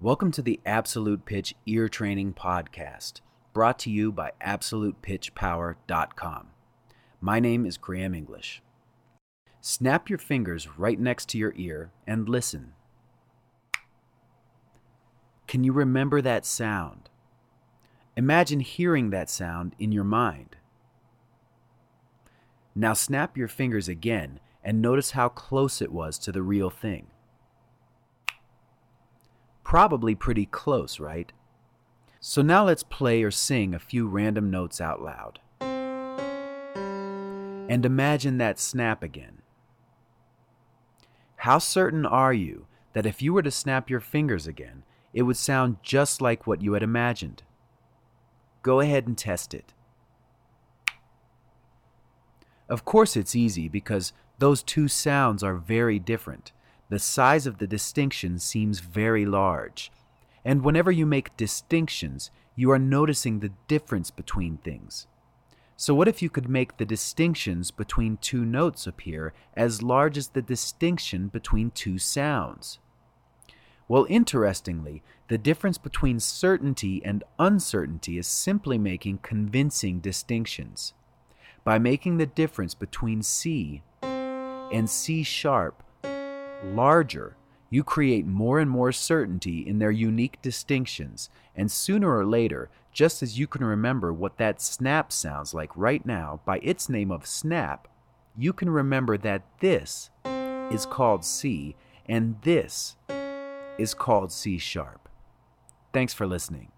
Welcome to the Absolute Pitch Ear Training Podcast, brought to you by AbsolutePitchPower.com. My name is Graham English. Snap your fingers right next to your ear and listen. Can you remember that sound? Imagine hearing that sound in your mind. Now snap your fingers again and notice how close it was to the real thing. Probably pretty close, right? So now let's play or sing a few random notes out loud. And imagine that snap again. How certain are you that if you were to snap your fingers again, it would sound just like what you had imagined? Go ahead and test it. Of course, it's easy because those two sounds are very different. The size of the distinction seems very large. And whenever you make distinctions, you are noticing the difference between things. So, what if you could make the distinctions between two notes appear as large as the distinction between two sounds? Well, interestingly, the difference between certainty and uncertainty is simply making convincing distinctions. By making the difference between C and C sharp larger, you create more and more certainty in their unique distinctions, and sooner or later, just as you can remember what that snap sounds like right now by its name of snap, you can remember that this is called C and this is called C sharp. Thanks for listening.